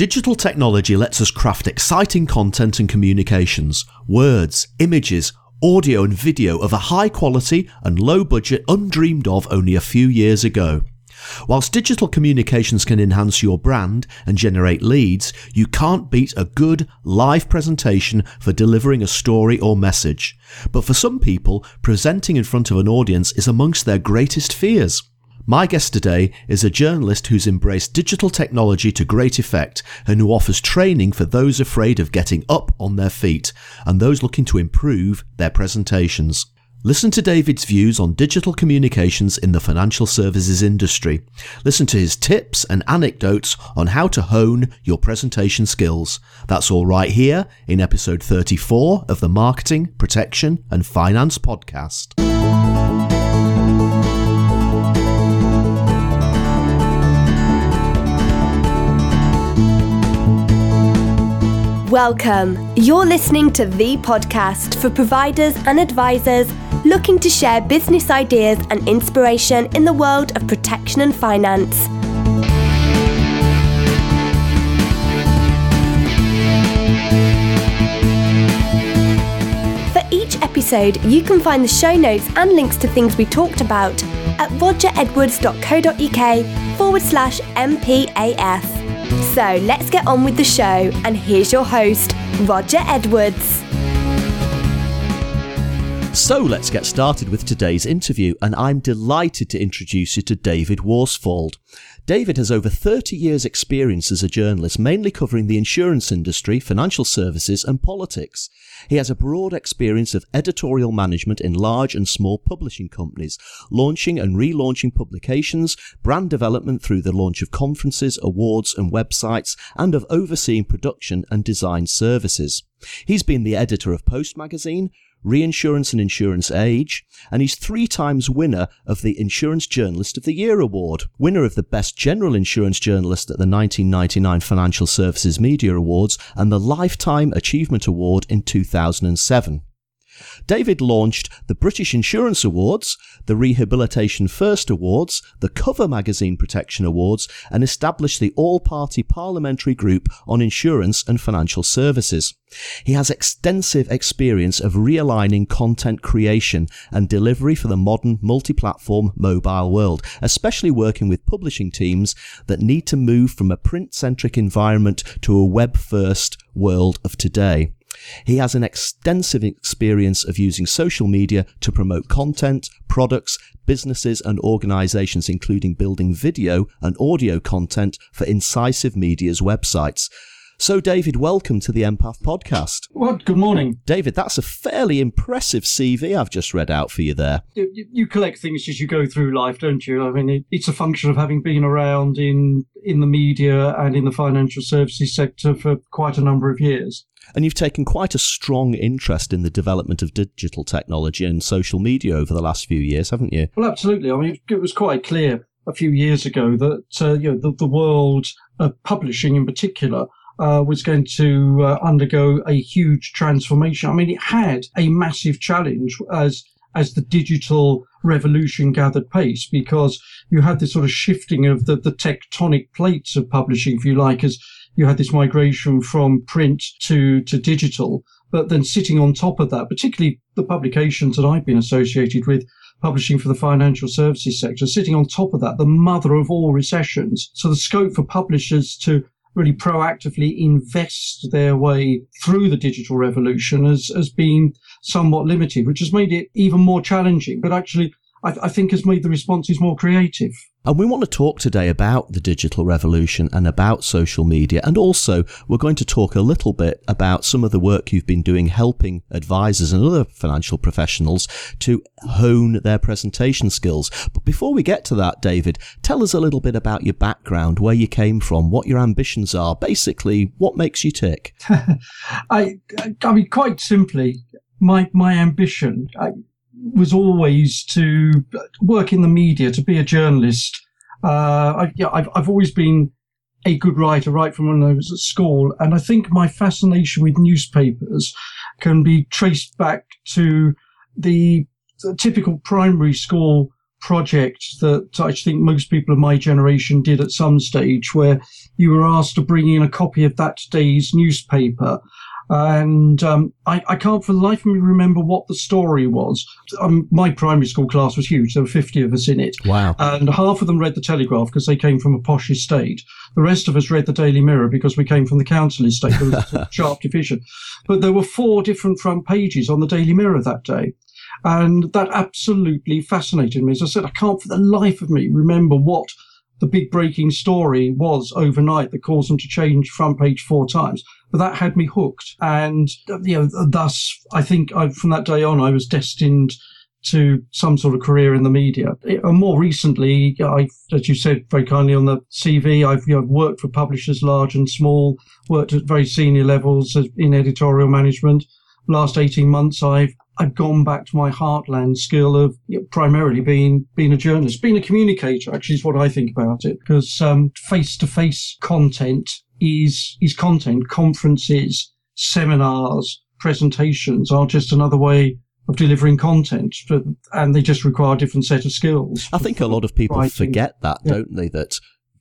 Digital technology lets us craft exciting content and communications, words, images, audio and video of a high quality and low budget undreamed of only a few years ago. Whilst digital communications can enhance your brand and generate leads, you can't beat a good live presentation for delivering a story or message. But for some people, presenting in front of an audience is amongst their greatest fears. My guest today is a journalist who's embraced digital technology to great effect and who offers training for those afraid of getting up on their feet and those looking to improve their presentations. Listen to David's views on digital communications in the financial services industry. Listen to his tips and anecdotes on how to hone your presentation skills. That's all right here in episode 34 of the Marketing, Protection and Finance podcast. Welcome. You're listening to the podcast for providers and advisors looking to share business ideas and inspiration in the world of protection and finance. For each episode, you can find the show notes and links to things we talked about at rogeredwards.co.uk forward slash MPAF. So let's get on with the show, and here's your host, Roger Edwards. So let's get started with today's interview, and I'm delighted to introduce you to David Worsfold. David has over 30 years' experience as a journalist, mainly covering the insurance industry, financial services, and politics. He has a broad experience of editorial management in large and small publishing companies, launching and relaunching publications, brand development through the launch of conferences, awards, and websites, and of overseeing production and design services. He's been the editor of Post Magazine, Reinsurance and Insurance Age, and he's three times winner of the Insurance Journalist of the Year Award, winner of the Best General Insurance Journalist at the 1999 Financial Services Media Awards, and the Lifetime Achievement Award in 2007. David launched the British Insurance Awards, the Rehabilitation First Awards, the Cover Magazine Protection Awards, and established the all party parliamentary group on insurance and financial services. He has extensive experience of realigning content creation and delivery for the modern multi-platform mobile world, especially working with publishing teams that need to move from a print-centric environment to a web-first world of today. He has an extensive experience of using social media to promote content, products, businesses and organizations, including building video and audio content for Incisive Media's websites. So, David, welcome to the MPAF podcast. Well, good morning. David, that's a fairly impressive CV I've just read out for you there. You, you collect things as you go through life, don't you? I mean, it, it's a function of having been around in, in the media and in the financial services sector for quite a number of years. And you've taken quite a strong interest in the development of digital technology and social media over the last few years, haven't you? Well, absolutely. I mean, it was quite clear a few years ago that uh, you know the, the world of publishing in particular uh, was going to uh, undergo a huge transformation. I mean, it had a massive challenge as as the digital revolution gathered pace because you had this sort of shifting of the, the tectonic plates of publishing, if you like, as you had this migration from print to, to digital. But then sitting on top of that, particularly the publications that I've been associated with, publishing for the financial services sector, sitting on top of that, the mother of all recessions. So the scope for publishers to really proactively invest their way through the digital revolution has, has been somewhat limited, which has made it even more challenging, but actually I, I think has made the responses more creative. And we want to talk today about the digital revolution and about social media. And also, we're going to talk a little bit about some of the work you've been doing helping advisors and other financial professionals to hone their presentation skills. But before we get to that, David, tell us a little bit about your background, where you came from, what your ambitions are, basically, what makes you tick. I, I mean, quite simply, my, my ambition, I, was always to work in the media, to be a journalist. Uh, I, yeah, I've, I've always been a good writer right from when I was at school. And I think my fascination with newspapers can be traced back to the, the typical primary school project that I think most people of my generation did at some stage, where you were asked to bring in a copy of that day's newspaper. And um, I, I, can't for the life of me remember what the story was. Um, my primary school class was huge. There were 50 of us in it. Wow. And half of them read the Telegraph because they came from a posh estate. The rest of us read the Daily Mirror because we came from the council estate. There was a sharp division. But there were four different front pages on the Daily Mirror that day. And that absolutely fascinated me. As I said, I can't for the life of me remember what the big breaking story was overnight that caused them to change front page four times. But that had me hooked. And, you know, thus, I think I, from that day on, I was destined to some sort of career in the media. And more recently, I, as you said very kindly on the CV, I've you know, worked for publishers large and small, worked at very senior levels in editorial management. Last 18 months, I've I've gone back to my heartland skill of primarily being being a journalist, being a communicator. Actually, is what I think about it because um, face to face content is is content. Conferences, seminars, presentations are just another way of delivering content, but, and they just require a different set of skills. I think a lot of people writing. forget that, yeah. don't they? That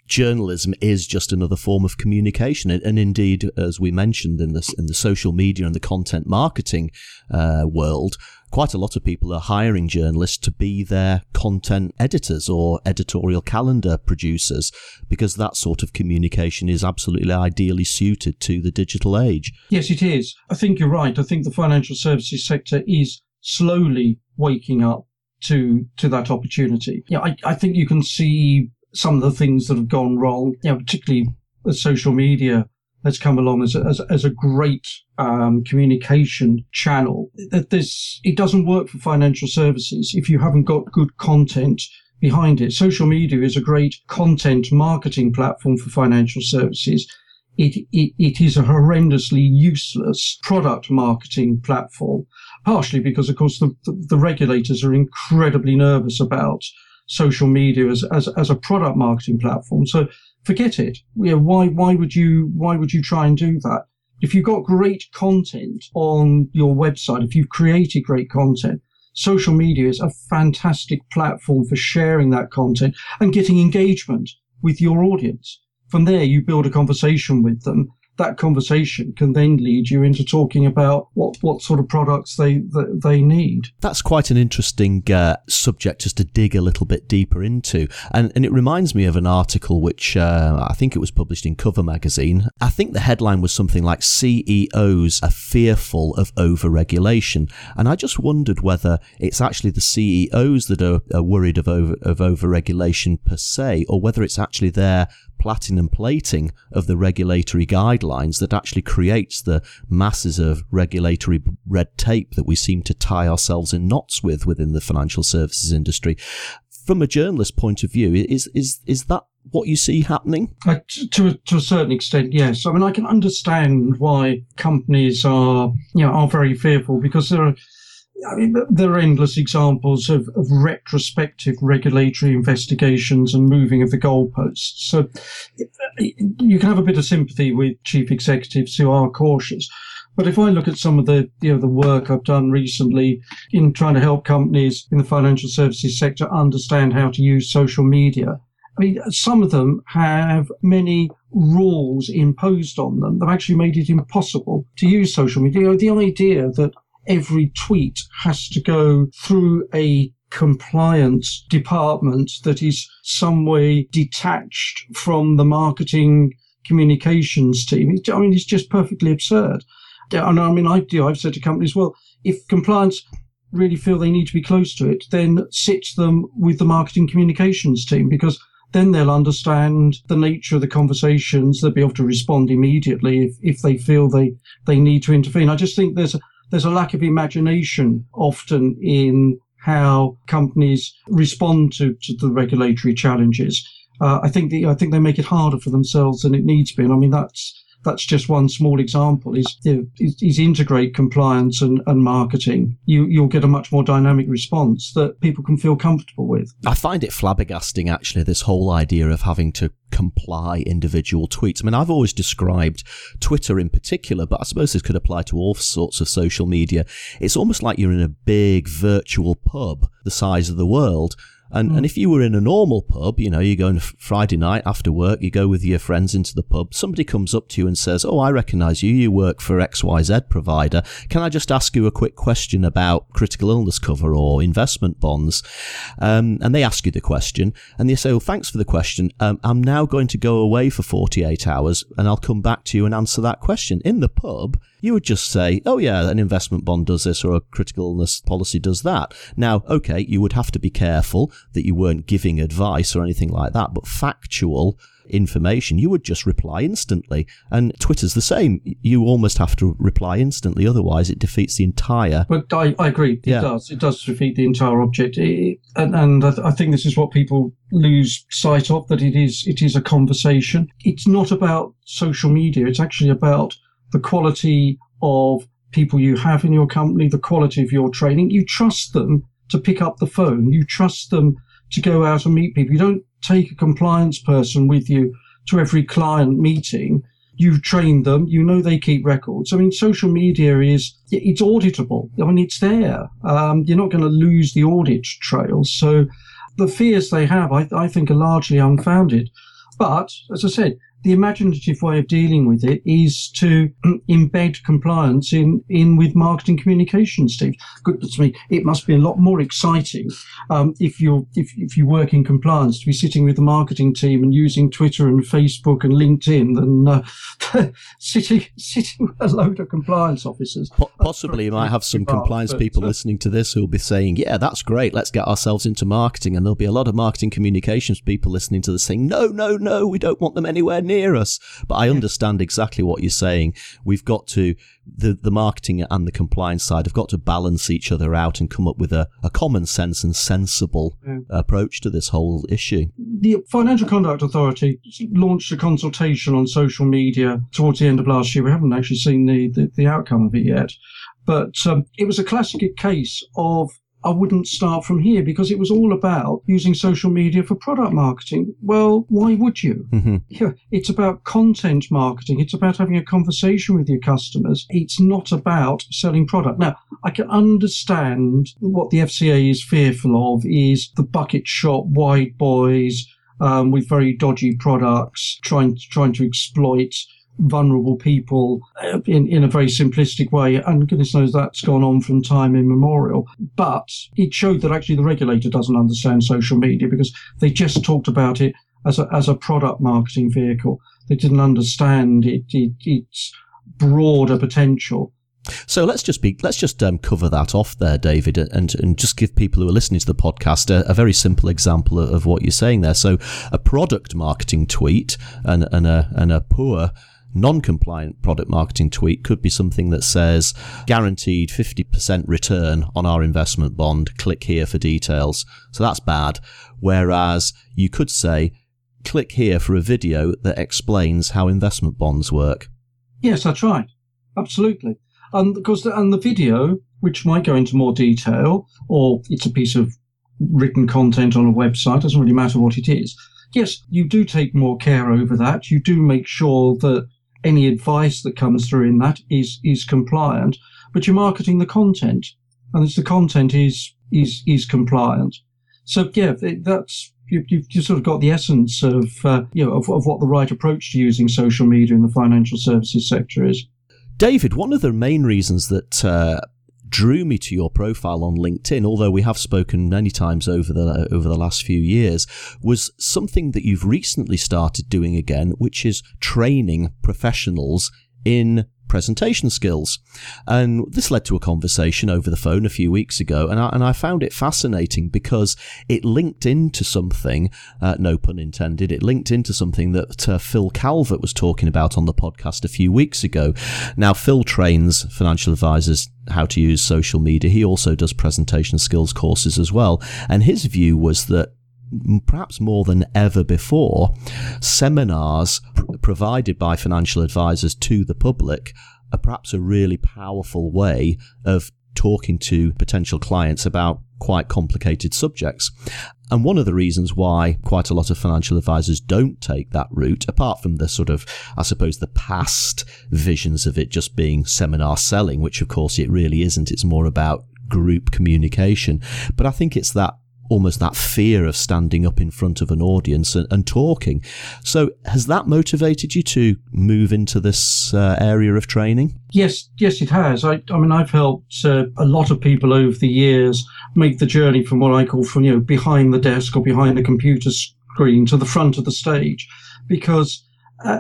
journalism is just another form of communication, and, and, indeed, as we mentioned in this in the social media and the content marketing uh, world, quite a lot of people are hiring journalists to be their content editors or editorial calendar producers because that sort of communication is absolutely ideally suited to the digital age. Yes, it is. I think you're right. I think the financial services sector is slowly waking up to to that opportunity. Yeah, I, I think you can see some of the things that have gone wrong, you know, particularly social media has come along as a, as, as a great um, communication channel. That this it doesn't work for financial services if you haven't got good content behind it. Social media is a great content marketing platform for financial services. It, it, it is a horrendously useless product marketing platform, partially because, of course, the, the regulators are incredibly nervous about social media as, as, as a product marketing platform. So forget it. You know, why, why would you, why would you try and do that? If you've got great content on your website, if you've created great content, social media is a fantastic platform for sharing that content and getting engagement with your audience. From there, you build a conversation with them that conversation can then lead you into talking about what, what sort of products they they need. That's quite an interesting uh, subject just to dig a little bit deeper into, and and it reminds me of an article which uh, I think it was published in Cover Magazine. I think the headline was something like CEOs are fearful of overregulation, and I just wondered whether it's actually the CEOs that are, are worried of over of overregulation per se, or whether it's actually their platinum plating of the regulatory guidelines that actually creates the masses of regulatory red tape that we seem to tie ourselves in knots with within the financial services industry. From a journalist point of view, is is is that what you see happening? Uh, to, to a certain extent, yes. I mean, I can understand why companies are, you know, are very fearful because there are I mean, there are endless examples of, of retrospective regulatory investigations and moving of the goalposts. So you can have a bit of sympathy with chief executives who are cautious. But if I look at some of the you know the work I've done recently in trying to help companies in the financial services sector understand how to use social media, I mean some of them have many rules imposed on them that actually made it impossible to use social media. The idea that every tweet has to go through a compliance department that is some way detached from the marketing communications team. I mean, it's just perfectly absurd. And I mean, I do. I've said to companies, well, if compliance really feel they need to be close to it, then sit them with the marketing communications team because then they'll understand the nature of the conversations. They'll be able to respond immediately if, if they feel they, they need to intervene. I just think there's a, there's a lack of imagination often in how companies respond to, to the regulatory challenges. Uh, I think the, I think they make it harder for themselves than it needs to be. And I mean, that's that's just one small example is, is, integrate compliance and, and marketing. You, you'll get a much more dynamic response that people can feel comfortable with. I find it flabbergasting, actually, this whole idea of having to comply individual tweets. I mean, I've always described Twitter in particular, but I suppose this could apply to all sorts of social media. It's almost like you're in a big virtual pub the size of the world And, mm. and if you were in a normal pub, you know, you go on Friday night after work, you go with your friends into the pub, somebody comes up to you and says, Oh, I recognize you. You work for XYZ provider. Can I just ask you a quick question about critical illness cover or investment bonds? Um, and they ask you the question and they say, "Well, thanks for the question. Um, I'm now going to go away for 48 hours and I'll come back to you and answer that question. In the pub, you would just say, oh yeah, an investment bond does this or a critical illness policy does that. Now, okay, you would have to be careful that you weren't giving advice or anything like that, but factual information, you would just reply instantly. And Twitter's the same. You almost have to reply instantly, otherwise it defeats the entire. But I, I agree, it yeah. does. It does defeat the entire object, it, and, and I, th- I think this is what people lose sight of that it is it is a conversation. It's not about social media. It's actually about the quality of people you have in your company, the quality of your training. You trust them to pick up the phone. You trust them to go out and meet people. You don't take a compliance person with you to every client meeting. You've trained them. You know they keep records. I mean, social media is, it's auditable. I mean, it's there. Um, you're not going to lose the audit trail. So the fears they have, I, I think, are largely unfounded. But as I said, the imaginative way of dealing with it is to embed compliance in, in with marketing communication, Steve. Goodness me, it must be a lot more exciting um, if you if, if you work in compliance to be sitting with the marketing team and using Twitter and Facebook and LinkedIn than uh, sitting sitting with a load of compliance officers. Possibly, you might have some compliance but, people uh, listening to this who'll be saying, "Yeah, that's great. Let's get ourselves into marketing." And there'll be a lot of marketing communications people listening to this saying, "No, no, no, we don't want them anywhere near us. But I understand exactly what you're saying. We've got to, the, the marketing and the compliance side have got to balance each other out and come up with a, a common sense and sensible yeah. approach to this whole issue. The Financial Conduct Authority launched a consultation on social media towards the end of last year. We haven't actually seen the, the, the outcome of it yet. But um, it was a classic case of I wouldn't start from here because it was all about using social media for product marketing. Well, why would you? Mm-hmm. Yeah, it's about content marketing. It's about having a conversation with your customers. It's not about selling product. Now, I can understand what the FCA is fearful of is the bucket shop wide boys um, with very dodgy products trying trying to exploit vulnerable people uh, in, in a very simplistic way. And goodness knows that's gone on from time immemorial. But it showed that actually the regulator doesn't understand social media because they just talked about it as a, as a product marketing vehicle. They didn't understand it, it its broader potential. So let's just be let's just um, cover that off there, David, and and just give people who are listening to the podcast a, a, very simple example of, of what you're saying there. So a product marketing tweet and and a and a poor non-compliant product marketing tweet could be something that says guaranteed 50% return on our investment bond. Click here for details. So that's bad. Whereas you could say click here for a video that explains how investment bonds work. Yes that's right. Absolutely. And because the, and the video which might go into more detail or it's a piece of written content on a website doesn't really matter what it is. Yes, you do take more care over that. You do make sure that any advice that comes through in that is is compliant, but you're marketing the content, and it's the content is is is compliant. So yeah, that's you, have you've sort of got the essence of uh, you know of, of what the right approach to using social media in the financial services sector is. David, one of the main reasons that uh, drew me to your profile on LinkedIn, although we have spoken many times over the over the last few years, was something that you've recently started doing again, which is training professionals in presentation skills. And this led to a conversation over the phone a few weeks ago, and I, and I found it fascinating because it linked into something, uh, no pun intended, it linked into something that uh, Phil Calvert was talking about on the podcast a few weeks ago. Now, Phil trains financial advisors how to use social media. He also does presentation skills courses as well. And his view was that perhaps more than ever before, seminars pr- provided by financial advisors to the public are perhaps a really powerful way of talking to potential clients about quite complicated subjects. And one of the reasons why quite a lot of financial advisors don't take that route, apart from the sort of, I suppose, the past visions of it just being seminar selling, which of course it really isn't. It's more about group communication. But I think it's that almost that fear of standing up in front of an audience and, and talking. So, has that motivated you to move into this uh, area of training? Yes, yes, it has. I, I mean, I've helped uh, a lot of people over the years make the journey from what I call from you know behind the desk or behind the computer screen to the front of the stage, because uh,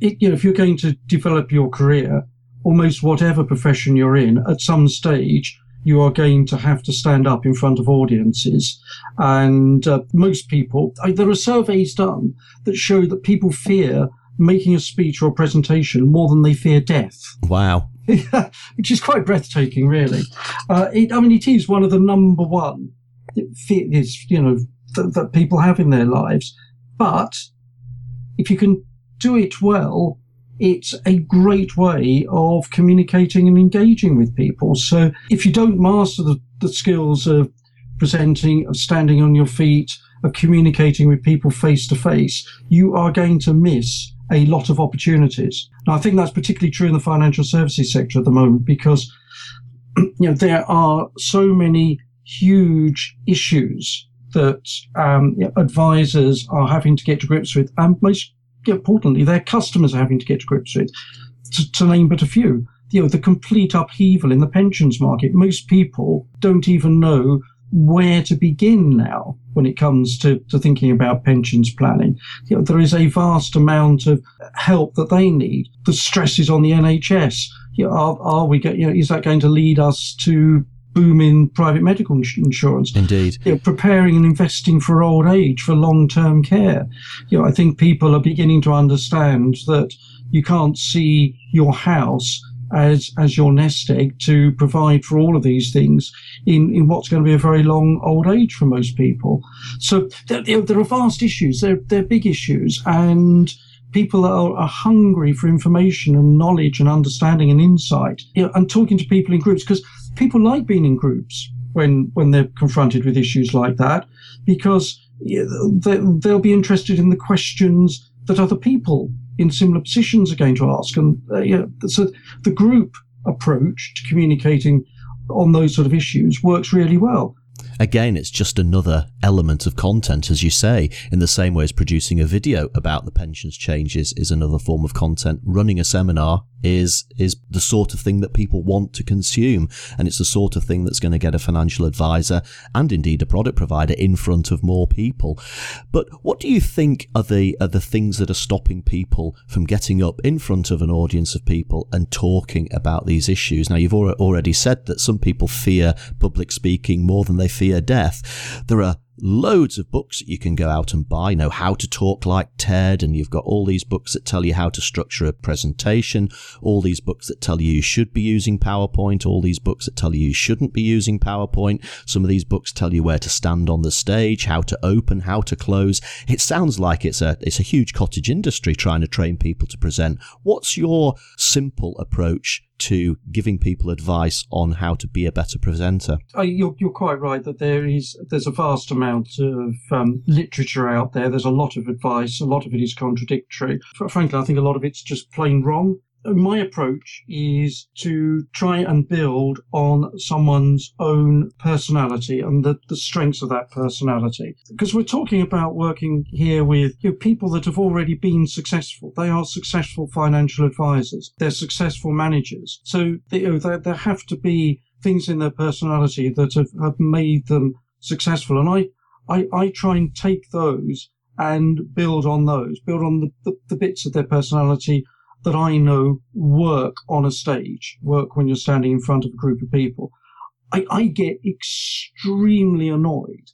it, you know if you're going to develop your career, almost whatever profession you're in, at some stage you are going to have to stand up in front of audiences. And uh, most people, there are surveys done that show that people fear making a speech or a presentation more than they fear death. Wow. Which is quite breathtaking, really. Uh, it, I mean, it is one of the number one fears, you know, th- that people have in their lives. But if you can do it well, it's a great way of communicating and engaging with people. So if you don't master the, the skills of presenting, of standing on your feet, of communicating with people face to face, you are going to miss a lot of opportunities. Now, I think that's particularly true in the financial services sector at the moment because you know there are so many huge issues that um, advisors are having to get to grips with, and most importantly, their customers are having to get to grips with, to, to name but a few. You know, the complete upheaval in the pensions market. Most people don't even know where to begin now when it comes to, to thinking about pensions planning. You know, there is a vast amount of help that they need. The stresses on the NHS. You know, are, are we get, you know, is that going to lead us to boom in private medical insurance. Indeed. You know, preparing and investing for old age, for long term care. You know, I think people are beginning to understand that you can't see your house as as your nest egg to provide for all of these things in, in what's going to be a very long old age for most people. So there, there are vast issues. They're, they're big issues. And people are, are, hungry for information and knowledge and understanding and insight. You know, and talking to people in groups because people like being in groups when when they're confronted with issues like that because they'll be interested in the questions that other people in similar positions are going to ask and uh, yeah so the group approach to communicating on those sort of issues works really well Again, it's just another element of content, as you say, in the same way as producing a video about the pensions changes is another form of content. Running a seminar is is the sort of thing that people want to consume. And it's the sort of thing that's going to get a financial advisor and indeed a product provider in front of more people. But what do you think are the are the things that are stopping people from getting up in front of an audience of people and talking about these issues? Now you've already said that some people fear public speaking more than they fear death. There are loads of books that you can go out and buy. You know how to talk like TED, and you've got all these books that tell you how to structure a presentation, all these books that tell you you should be using PowerPoint, all these books that tell you you shouldn't be using PowerPoint. Some of these books tell you where to stand on the stage, how to open, how to close. It sounds like it's a it's a huge cottage industry trying to train people to present. What's your simple approach to giving people advice on how to be a better presenter. Uh, you're, you're quite right that there is there's a vast amount of um, literature out there. There's a lot of advice. A lot of it is contradictory. Frankly, I think a lot of it's just plain wrong my approach is to try and build on someone's own personality and the, the strengths of that personality. Because we're talking about working here with you know, people that have already been successful. They are successful financial advisors. They're successful managers. So they, you know, there, there have to be things in their personality that have, have made them successful. And I, I, I try and take those and build on those, build on the, the, the bits of their personality that I know work on a stage, work when you're standing in front of a group of people. I, I get extremely annoyed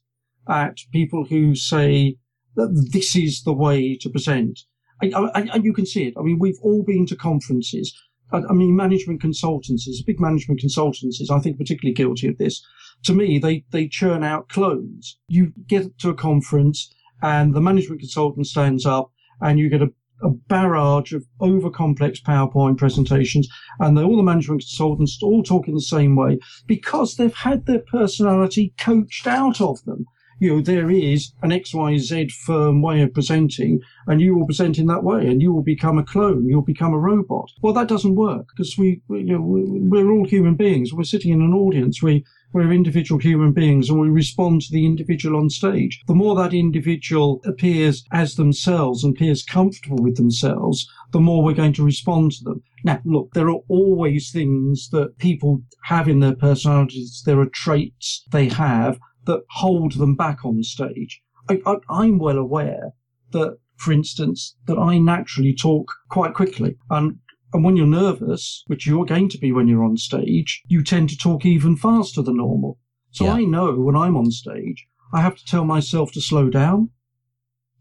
at people who say that this is the way to present. And you can see it. I mean, we've all been to conferences. I, I mean, management consultancies, big management consultancies, I think particularly guilty of this. To me, they, they churn out clones. You get to a conference and the management consultant stands up and you get a a barrage of over complex PowerPoint presentations, and all the management consultants all talking the same way because they've had their personality coached out of them. You know, there is an XYZ firm way of presenting, and you will present in that way, and you will become a clone, you'll become a robot. Well, that doesn't work because we, you know, we're all human beings. We're sitting in an audience. We, We're individual human beings and we respond to the individual on stage. The more that individual appears as themselves and appears comfortable with themselves, the more we're going to respond to them. Now, look, there are always things that people have in their personalities. There are traits they have that hold them back on stage. I, I, I'm well aware that, for instance, that I naturally talk quite quickly. And and when you're nervous, which you're going to be when you're on stage, you tend to talk even faster than normal. So yeah. I know when I'm on stage, I have to tell myself to slow down,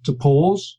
to pause,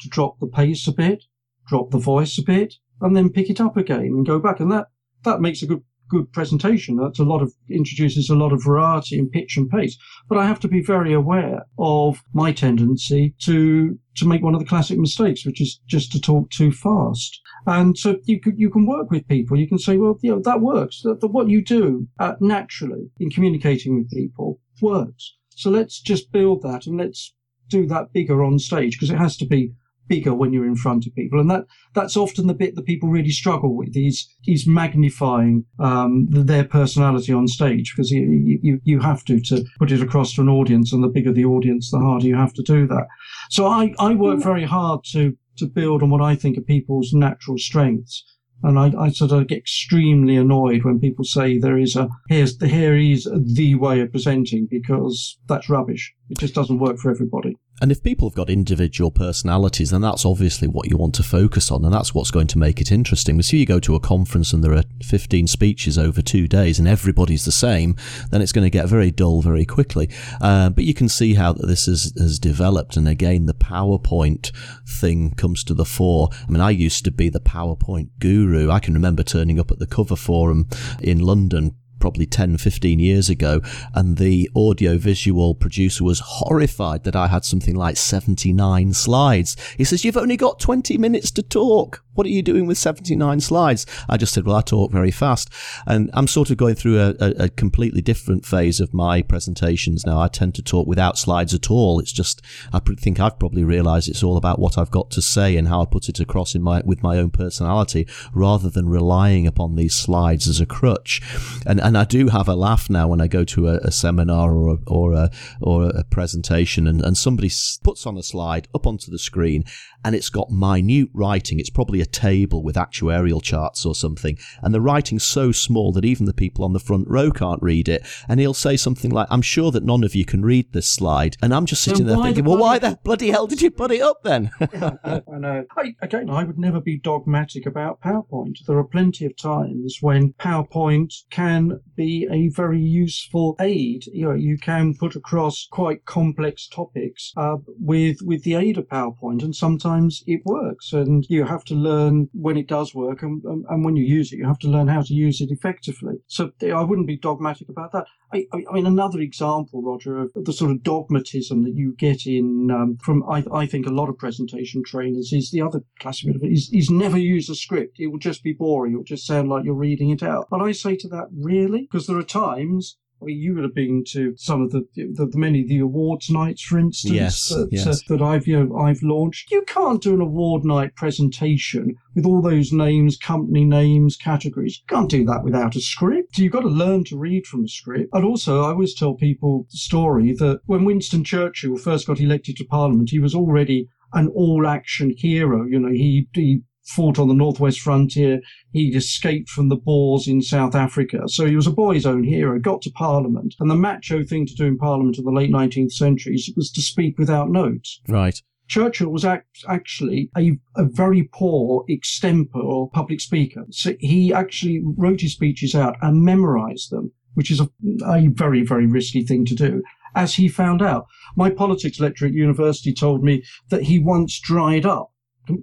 to drop the pace a bit, drop the voice a bit, and then pick it up again and go back. And that, that makes a good good presentation. That's a lot of introduces a lot of variety in pitch and pace. But I have to be very aware of my tendency to to make one of the classic mistakes, which is just to talk too fast. And so you can, you can work with people. You can say, well, you know, that works. That, that what you do uh, naturally in communicating with people works. So let's just build that and let's do that bigger on stage because it has to be bigger when you're in front of people, and that that's often the bit that people really struggle with. Is is magnifying um, their personality on stage because you, you you have to to put it across to an audience, and the bigger the audience, the harder you have to do that. So I I work mm. very hard to to build on what I think are people's natural strengths. And I, I, sort of get extremely annoyed when people say there is a here's the here is the way of presenting because that's rubbish. It just doesn't work for everybody. And if people have got individual personalities, then that's obviously what you want to focus on, and that's what's going to make it interesting. But if you go to a conference and there are 15 speeches over two days and everybody's the same, then it's going to get very dull very quickly. Uh, but you can see how this has, has developed, and again, the PowerPoint thing comes to the fore. I mean, I used to be the PowerPoint guru. I can remember turning up at the cover forum in London probably 10, 15 years ago, and the audio visual producer was horrified that I had something like 79 slides. He says, You've only got 20 minutes to talk. What are you doing with 79 slides? I just said, Well, I talk very fast. And I'm sort of going through a, a, a completely different phase of my presentations now. I tend to talk without slides at all. It's just, I think I've probably realized it's all about what I've got to say and how I put it across in my, with my own personality rather than relying upon these slides as a crutch. And, and I do have a laugh now when I go to a, a seminar or a, or a, or a presentation and, and somebody puts on a slide up onto the screen and it's got minute writing. It's probably a table with actuarial charts or something. And the writing's so small that even the people on the front row can't read it. And he'll say something like, I'm sure that none of you can read this slide. And I'm just sitting there thinking, the well, why the bloody hell did you put it up then? yeah, I know. I, again, I would never be dogmatic about PowerPoint. There are plenty of times when PowerPoint can be a very useful aid. You know, you can put across quite complex topics uh, with with the aid of PowerPoint, and sometimes it works. And you have to learn when it does work, and, and, and when you use it, you have to learn how to use it effectively. So I wouldn't be dogmatic about that. I, I, mean, another example, Roger, of the sort of dogmatism that you get in um, from, I, I, think, a lot of presentation trainers is the other classic bit of it is, is never use a script. It will just be boring. It will just sound like you're reading it out. But I say to that, really? Because there are times I mean, you would have been to some of the, the, the many the awards nights, for instance, yes, that, yes. Uh, that I've you know I've launched. You can't do an award night presentation with all those names, company names, categories. You can't do that without a script. You've got to learn to read from a script. And also, I always tell people the story that when Winston Churchill first got elected to Parliament, he was already an all action hero. You know, he, he fought on the northwest frontier. He'd escaped from the Boers in South Africa. So he was a boy's own hero, got to Parliament. And the macho thing to do in Parliament in the late 19th century was to speak without notes. Right. Churchill was act- actually a, a very poor extempore public speaker. So he actually wrote his speeches out and memorized them, which is a, a very, very risky thing to do as he found out. My politics lecturer at university told me that he once dried up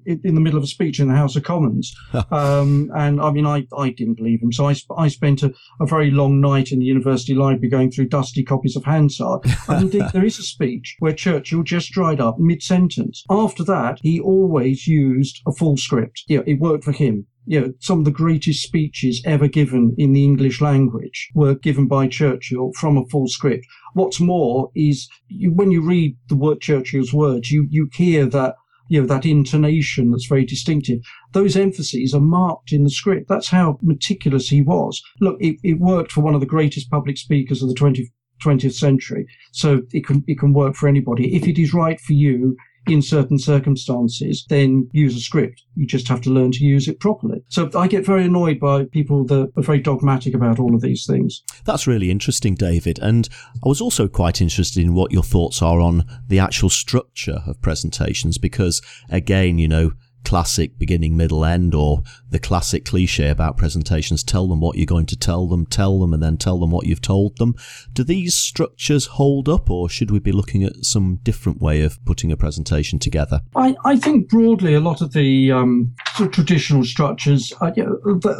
in the middle of a speech in the House of Commons. um, and I mean, I, I didn't believe him. So I, I spent a, a, very long night in the university library going through dusty copies of Hansard. And indeed, there is a speech where Churchill just dried up mid sentence. After that, he always used a full script. Yeah, it worked for him you know, some of the greatest speeches ever given in the English language were given by Churchill from a full script. What's more is you, when you read the word Churchill's words, you, you hear that you know, that intonation that's very distinctive. Those emphases are marked in the script. That's how meticulous he was. Look, it, it worked for one of the greatest public speakers of the 20th, 20th century. So it can, it can work for anybody. If it is right for you, in certain circumstances, then use a script. You just have to learn to use it properly. So I get very annoyed by people that are very dogmatic about all of these things. That's really interesting, David. And I was also quite interested in what your thoughts are on the actual structure of presentations, because again, you know, classic beginning, middle, end, or the classic cliche about presentations tell them what you're going to tell them, tell them, and then tell them what you've told them. Do these structures hold up, or should we be looking at some different way of putting a presentation together? I, I think broadly a lot of the um, traditional structures, uh,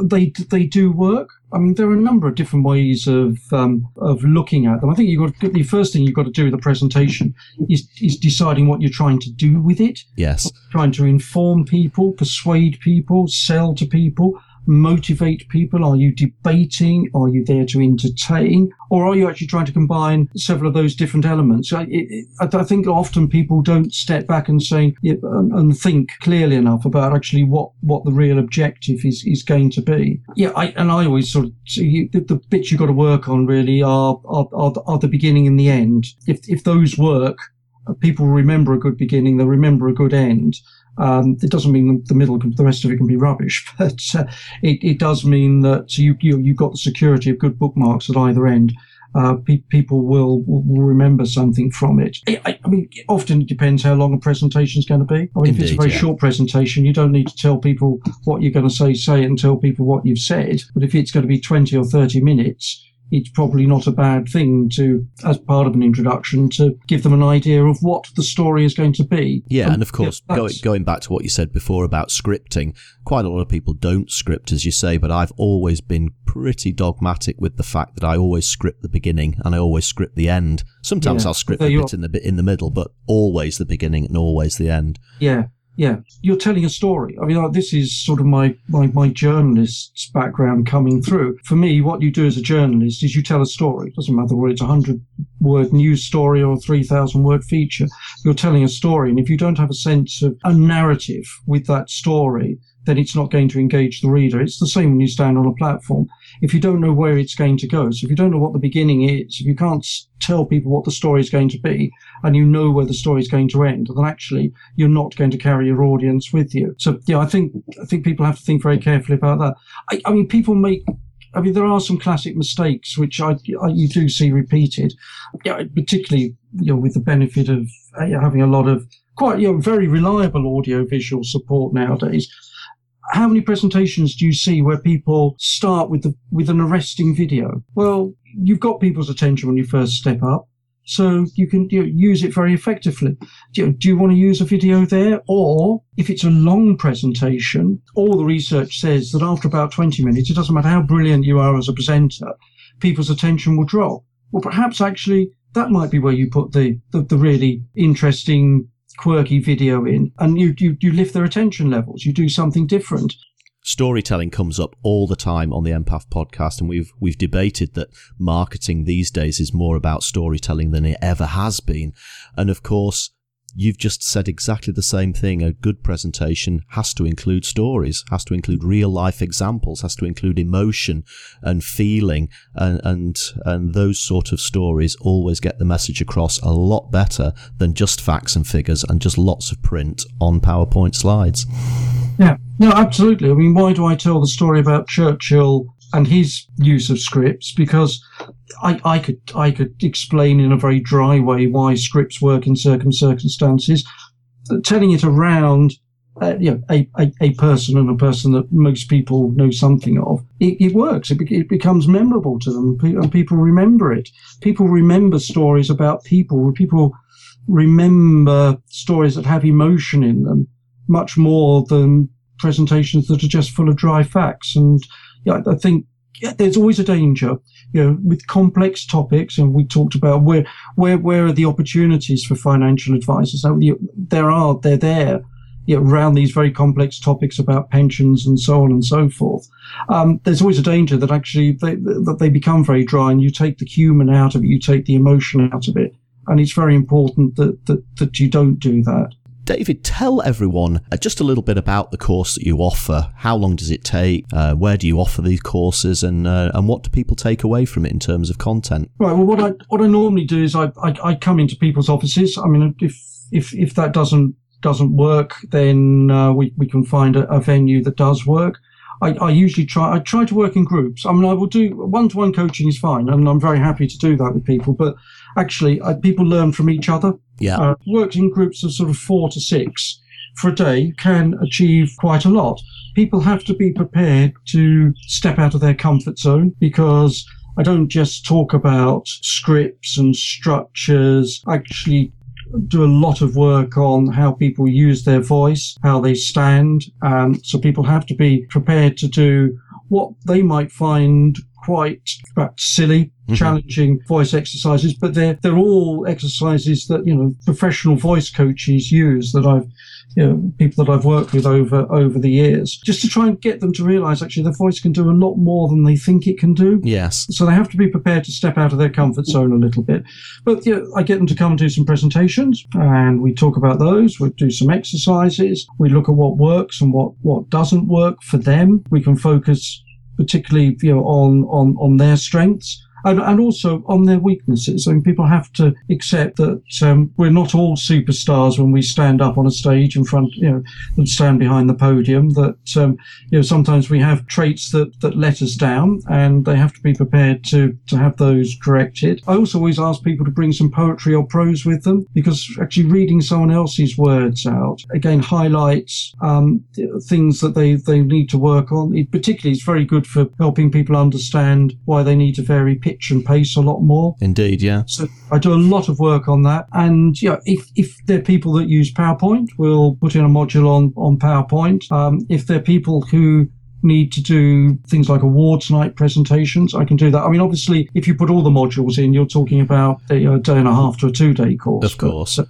they, they do work. I mean, there are a number of different ways of um, of looking at them. I think you got the first thing you've got to do with the presentation is is deciding what you're trying to do with it. Yes, trying to inform people, persuade people, sell to people motivate people? Are you debating? Are you there to entertain? Or are you actually trying to combine several of those different elements? I, it, I think often people don't step back and say and think clearly enough about actually what, what the real objective is, is going to be. Yeah, I, and I always sort of see the, the bits you've got to work on really are, are, are, the, are the beginning and the end. If, if those work, uh, people remember a good beginning, they remember a good end. Um, it doesn't mean the middle, the rest of it can be rubbish, but uh, it, it, does mean that you, you you've got the security of good bookmarks at either end. Uh, pe- people will, will remember something from it. I, I, mean, often it depends how long a presentation is going to be. I mean, Indeed, if it's a very yeah. short presentation, you don't need to tell people what you're going to say, say it and tell people what you've said. But if it's going to be 20 or 30 minutes, it's probably not a bad thing to, as part of an introduction, to give them an idea of what the story is going to be. Yeah, um, and of course, yeah, going, going back to what you said before about scripting, quite a lot of people don't script, as you say, but I've always been pretty dogmatic with the fact that I always script the beginning and I always script the end. Sometimes yeah, I'll script a bit in the bit in the middle, but always the beginning and always the end. Yeah, yeah, you're telling a story. I mean, this is sort of my, my, my journalist's background coming through. For me, what you do as a journalist is you tell a story. It doesn't matter whether it's a hundred word news story or a 3,000 word feature. You're telling a story. And if you don't have a sense of a narrative with that story, then it's not going to engage the reader. It's the same when you stand on a platform. If you don't know where it's going to go, so if you don't know what the beginning is, if you can't tell people what the story is going to be, and you know where the story is going to end, then actually you're not going to carry your audience with you. So yeah, I think I think people have to think very carefully about that. I, I mean, people make I mean, there are some classic mistakes which I, I, you do see repeated, yeah, particularly you know with the benefit of uh, having a lot of quite you know very reliable audio visual support nowadays how many presentations do you see where people start with the with an arresting video? Well, you've got people's attention when you first step up, so you can you know, use it very effectively. Do you, do you want to use a video there, or if it's a long presentation, all the research says that after about twenty minutes, it doesn't matter how brilliant you are as a presenter, people's attention will drop. Well, perhaps actually that might be where you put the, the, the really interesting quirky video in and you, you, you lift their attention levels. You do something different. Storytelling comes up all the time on the MPAF podcast, and we've we've debated that marketing these days is more about storytelling than it ever has been. And of course, you've just said exactly the same thing. A good presentation has to include stories, has to include real life examples, has to include emotion and feeling, and, and, and those sort of stories always get the message across a lot better than just facts and figures and just lots of print on PowerPoint slides. Yeah, no, absolutely. I mean, why do I tell the story about Churchill and his use of scripts because I, I could I could explain in a very dry way why scripts work in certain circumstances. Turning it around uh, you know, a, a, a, person and a person that most people know something of, it, it works. It, be, it, becomes memorable to them, and people remember it. People remember stories about people. People remember stories that have emotion in them much more than presentations that are just full of dry facts. And yeah, I think yeah, there's always a danger, you know, with complex topics, and we talked about where where where are the opportunities for financial advisors? Now, you, there are, they're there, you know, around these very complex topics about pensions and so on and so forth. Um, there's always a danger that actually they, that they become very dry, and you take the human out of it, you take the emotion out of it, and it's very important that that, that you don't do that. David, tell everyone uh, just a little bit about the course that you offer. How long does it take? Uh, where do you offer these courses, and uh, and what do people take away from it in terms of content? Right. Well, what I what I normally do is I, I, I come into people's offices. I mean, if if if that doesn't doesn't work, then uh, we we can find a, a venue that does work. I, I, usually try. I try to work in groups. I mean, I will do one-to-one coaching is fine, and I'm very happy to do that with people. But actually, I, people learn from each other. Yeah, uh, worked in groups of sort of four to six for a day can achieve quite a lot. People have to be prepared to step out of their comfort zone because I don't just talk about scripts and structures. I actually do a lot of work on how people use their voice, how they stand. Um, so people have to be prepared to do what they might find quite silly, mm-hmm. challenging voice exercises, but they're they're all exercises that you know professional voice coaches use that I've you know, people that I've worked with over over the years, just to try and get them to realise actually their voice can do a lot more than they think it can do. Yes. So they have to be prepared to step out of their comfort zone a little bit. But you know, I get them to come and do some presentations, and we talk about those. We do some exercises. We look at what works and what what doesn't work for them. We can focus particularly you know on on on their strengths and, and also on their weaknesses. I mean, people have to accept that um, we're not all superstars when we stand up on a stage in front, you know, and stand behind the podium. That um, you know, sometimes we have traits that that let us down, and they have to be prepared to to have those corrected. I also always ask people to bring some poetry or prose with them because actually reading someone else's words out again highlights um, things that they they need to work on. It particularly, it's very good for helping people understand why they need to vary pitch and pace a lot more. Indeed, yeah. So I do a lot of work on that. And yeah, if, if they're people that use PowerPoint, we'll put in a module on, on PowerPoint. Um, if they're people who need to do things like awards night presentations, I can do that. I mean, obviously, if you put all the modules in, you're talking about a, a day and a half to a two day course. Of course. But, uh,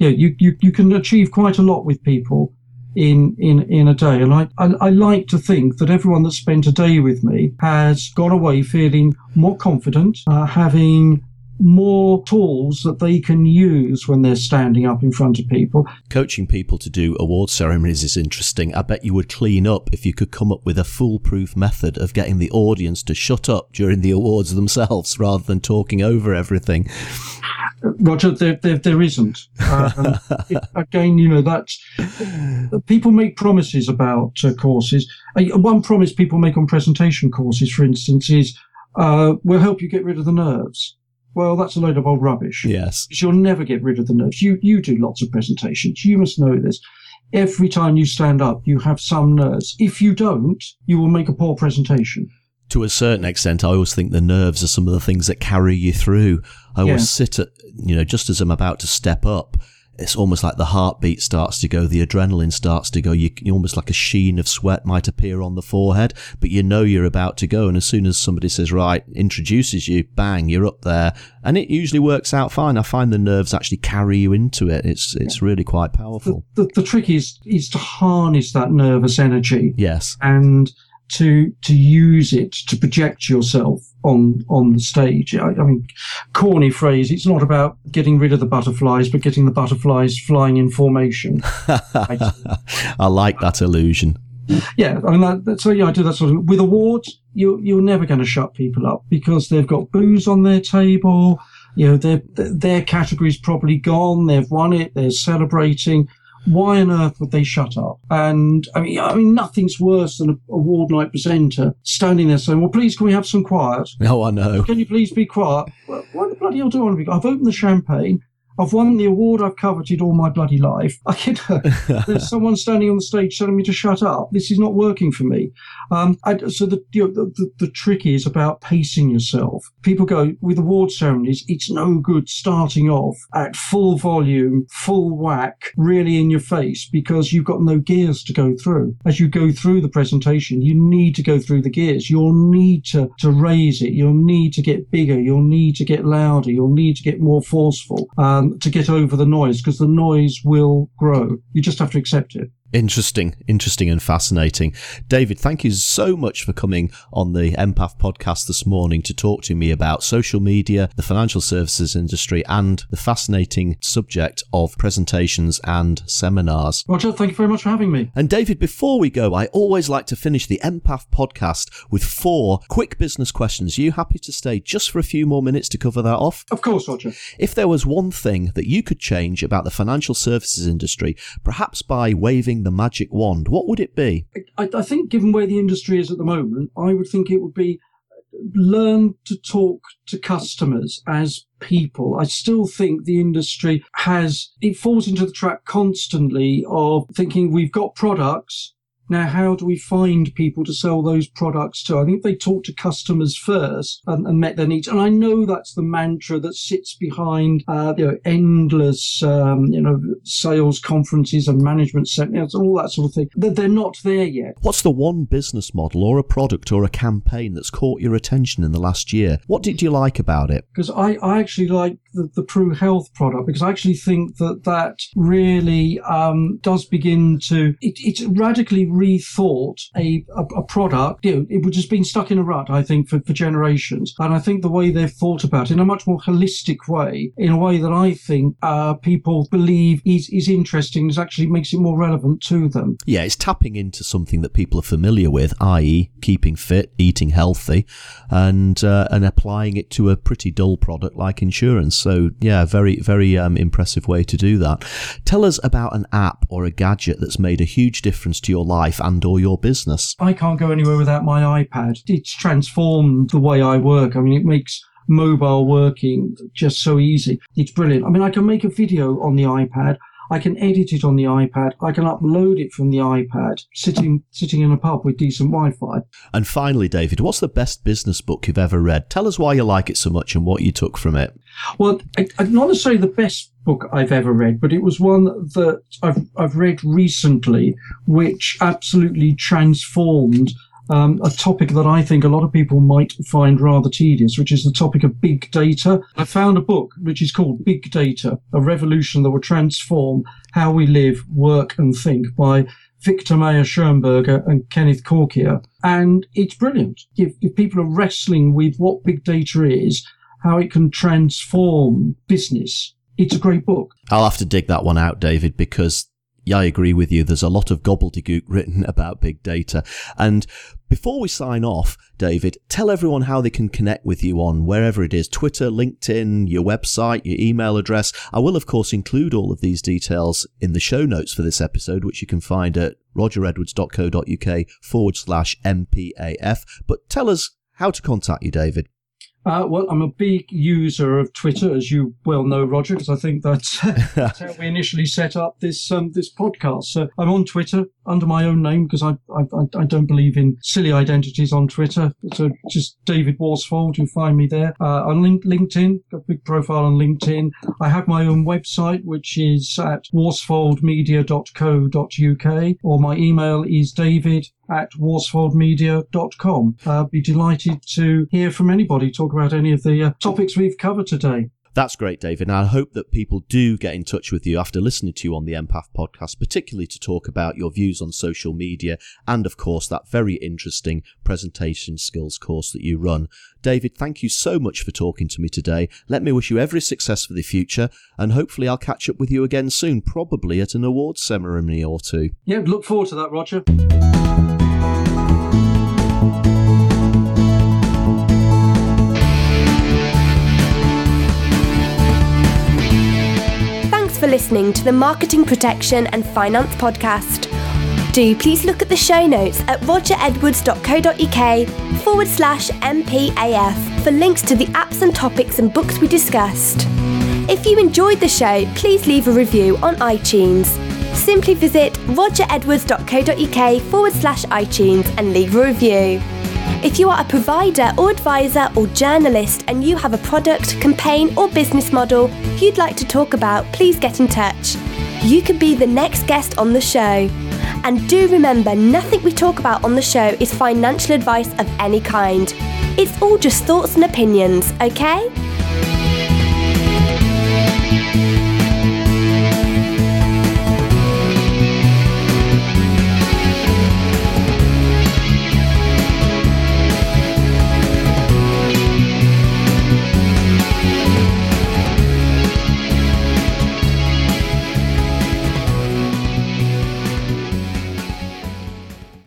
yeah, you, you, you can achieve quite a lot with people in in in a day. And I, I, I like to think that everyone that spent a day with me has gone away feeling more confident, uh, having more tools that they can use when they're standing up in front of people. Coaching people to do award ceremonies is interesting. I bet you would clean up if you could come up with a foolproof method of getting the audience to shut up during the awards themselves rather than talking over everything. Roger, there, there, there isn't. Um, it, again, you know, that people make promises about uh, courses. Uh, one promise people make on presentation courses, for instance, is uh, we'll help you get rid of the nerves. Well, that's a load of old rubbish. Yes. Because you'll never get rid of the nerves. You, you do lots of presentations. You must know this. Every time you stand up, you have some nerves. If you don't, you will make a poor presentation to a certain extent, I always think the nerves are some of the things that carry you through. I always yeah. sit at, you know, just as I'm about to step up, it's almost like the heartbeat starts to go, the adrenaline starts to go. You, you almost like a sheen of sweat might appear on the forehead, but you know you're about to go. And as soon as somebody says, right, introduces you, bang, you're up there. And it usually works out fine. I find the nerves actually carry you into it. It's, it's really quite powerful. The, the, the trick is, is to harness that nervous energy. Yes. And to to use it to project yourself on on the stage. I, I, mean, corny phrase. It's not about getting rid of the butterflies, but getting the butterflies flying in formation. I like that illusion. Yeah, I mean, that, so yeah, I do that sort of with awards. You you're never going to shut people up because they've got booze on their table. You know, their their category's probably gone. They've won it. They're celebrating why on earth would they shut up? And I mean, I mean, nothing's worse than a award night presenter standing there saying, "Well, please, can we have some quiet?" No, I know. Can you please be quiet? Well, why the bloody hell do I want to be? I've opened the champagne. I've won the award I've coveted all my bloody life. I can, there's someone standing on the stage telling me to shut up. This is not working for me. Um, I, so the, you know, the, the, the trick is about pacing yourself. People go with award ceremonies. It's no good starting off at full volume, full whack, really in your face because you've got no gears to go through. As you go through the presentation, you need to go through the gears. You'll need to, to raise it. You'll need to get bigger. You'll need to get louder. You'll need to get more forceful. Um, um, to get over the noise because the noise will grow. You just have to accept it. Interesting, interesting, and fascinating. David, thank you so much for coming on the MPAF podcast this morning to talk to me about social media, the financial services industry, and the fascinating subject of presentations and seminars. Roger, thank you very much for having me. And David, before we go, I always like to finish the MPAF podcast with four quick business questions. Are you happy to stay just for a few more minutes to cover that off? Of course, Roger. If there was one thing that you could change about the financial services industry, perhaps by waving the magic wand, what would it be? I, I think, given where the industry is at the moment, I would think it would be uh, learn to talk to customers as people. I still think the industry has, it falls into the trap constantly of thinking we've got products now, how do we find people to sell those products to? I think they talk to customers first and, and met their needs. And I know that's the mantra that sits behind, uh, you know, endless, um, you know, sales conferences and management seminars, and all that sort of thing. They're, they're not there yet. What's the one business model or a product or a campaign that's caught your attention in the last year? What did you like about it? Because I, I actually like the, the Pru Health product because I actually think that that really um, does begin to, it, it's radically rethought a, a, a, product. You know, it was just been stuck in a rut, I think, for, for generations. And I think the way they've thought about it in a much more holistic way, in a way that I think uh, people believe is, is interesting, is actually makes it more relevant to them. Yeah, it's tapping into something that people are familiar with, i.e., keeping fit, eating healthy, and uh, and applying it to a pretty dull product like insurance. So yeah, very very um, impressive way to do that. Tell us about an app or a gadget that's made a huge difference to your life and or your business? I can't go anywhere without my iPad. It's transformed the way I work. I mean, it makes mobile working just so easy. It's brilliant. I mean, I can make a video on the iPad. I can edit it on the iPad. I can upload it from the iPad, sitting sitting in a pub with decent Wi-Fi. And finally, David, what's the best business book you've ever read? Tell us why you like it so much and what you took from it. Well, I, I, not necessarily the best book I've ever read, but it was one that I've I've read recently, which absolutely transformed um, a topic that I think a lot of people might find rather tedious, which is the topic of big data. I found a book which is called Big Data, a revolution that will transform how we live, work and think by Viktor Mayer Schönberger and Kenneth Cukier. And it's brilliant. If, if people are wrestling with what big data is, how it can transform business, it's a great book. I'll have to dig that one out, David, because yeah, I agree with you. There's a lot of gobbledygook written about big data. And before we sign off, David, tell everyone how they can connect with you on wherever it is Twitter, LinkedIn, your website, your email address. I will, of course, include all of these details in the show notes for this episode, which you can find at rogeredwards.co.uk forward slash MPAF. But tell us how to contact you, David. Uh, well, I'm a big user of Twitter, as you well know, Roger, because I think that's, that's, how we initially set up this um, this podcast. So I'm on Twitter under my own name because I, I I don't believe in silly identities on Twitter. So just David Worsfold, you find me there. Uh, on LinkedIn, got a big profile on LinkedIn. I have my own website, which is at worsfoldmedia.co.uk, or my email is david at worsfoldmedia.com. Uh, be delighted to hear from anybody, talk about any of the uh, topics we've covered today. That's great, David. And I hope that people do get in touch with you after listening to you on the MPAF podcast, particularly to talk about your views on social media and, of course, that very interesting presentation skills course that you run. David, thank you so much for talking to me today. Let me wish you every success for the future, and hopefully I'll catch up with you again soon, probably at an awards ceremony or two. Yeah, look forward to that, Roger. Listening to the Marketing Protection and Finance podcast. Do please look at the show notes at rogeredwards.co.uk forward slash MPAF for links to the apps and topics and books we discussed. If you enjoyed the show, please leave a review on iTunes. Simply visit rogeredwards.co.uk forward slash iTunes and leave a review. If you are a provider or advisor or journalist and you have a product, campaign, or business model you'd like to talk about, please get in touch. You could be the next guest on the show. And do remember, nothing we talk about on the show is financial advice of any kind. It's all just thoughts and opinions, okay?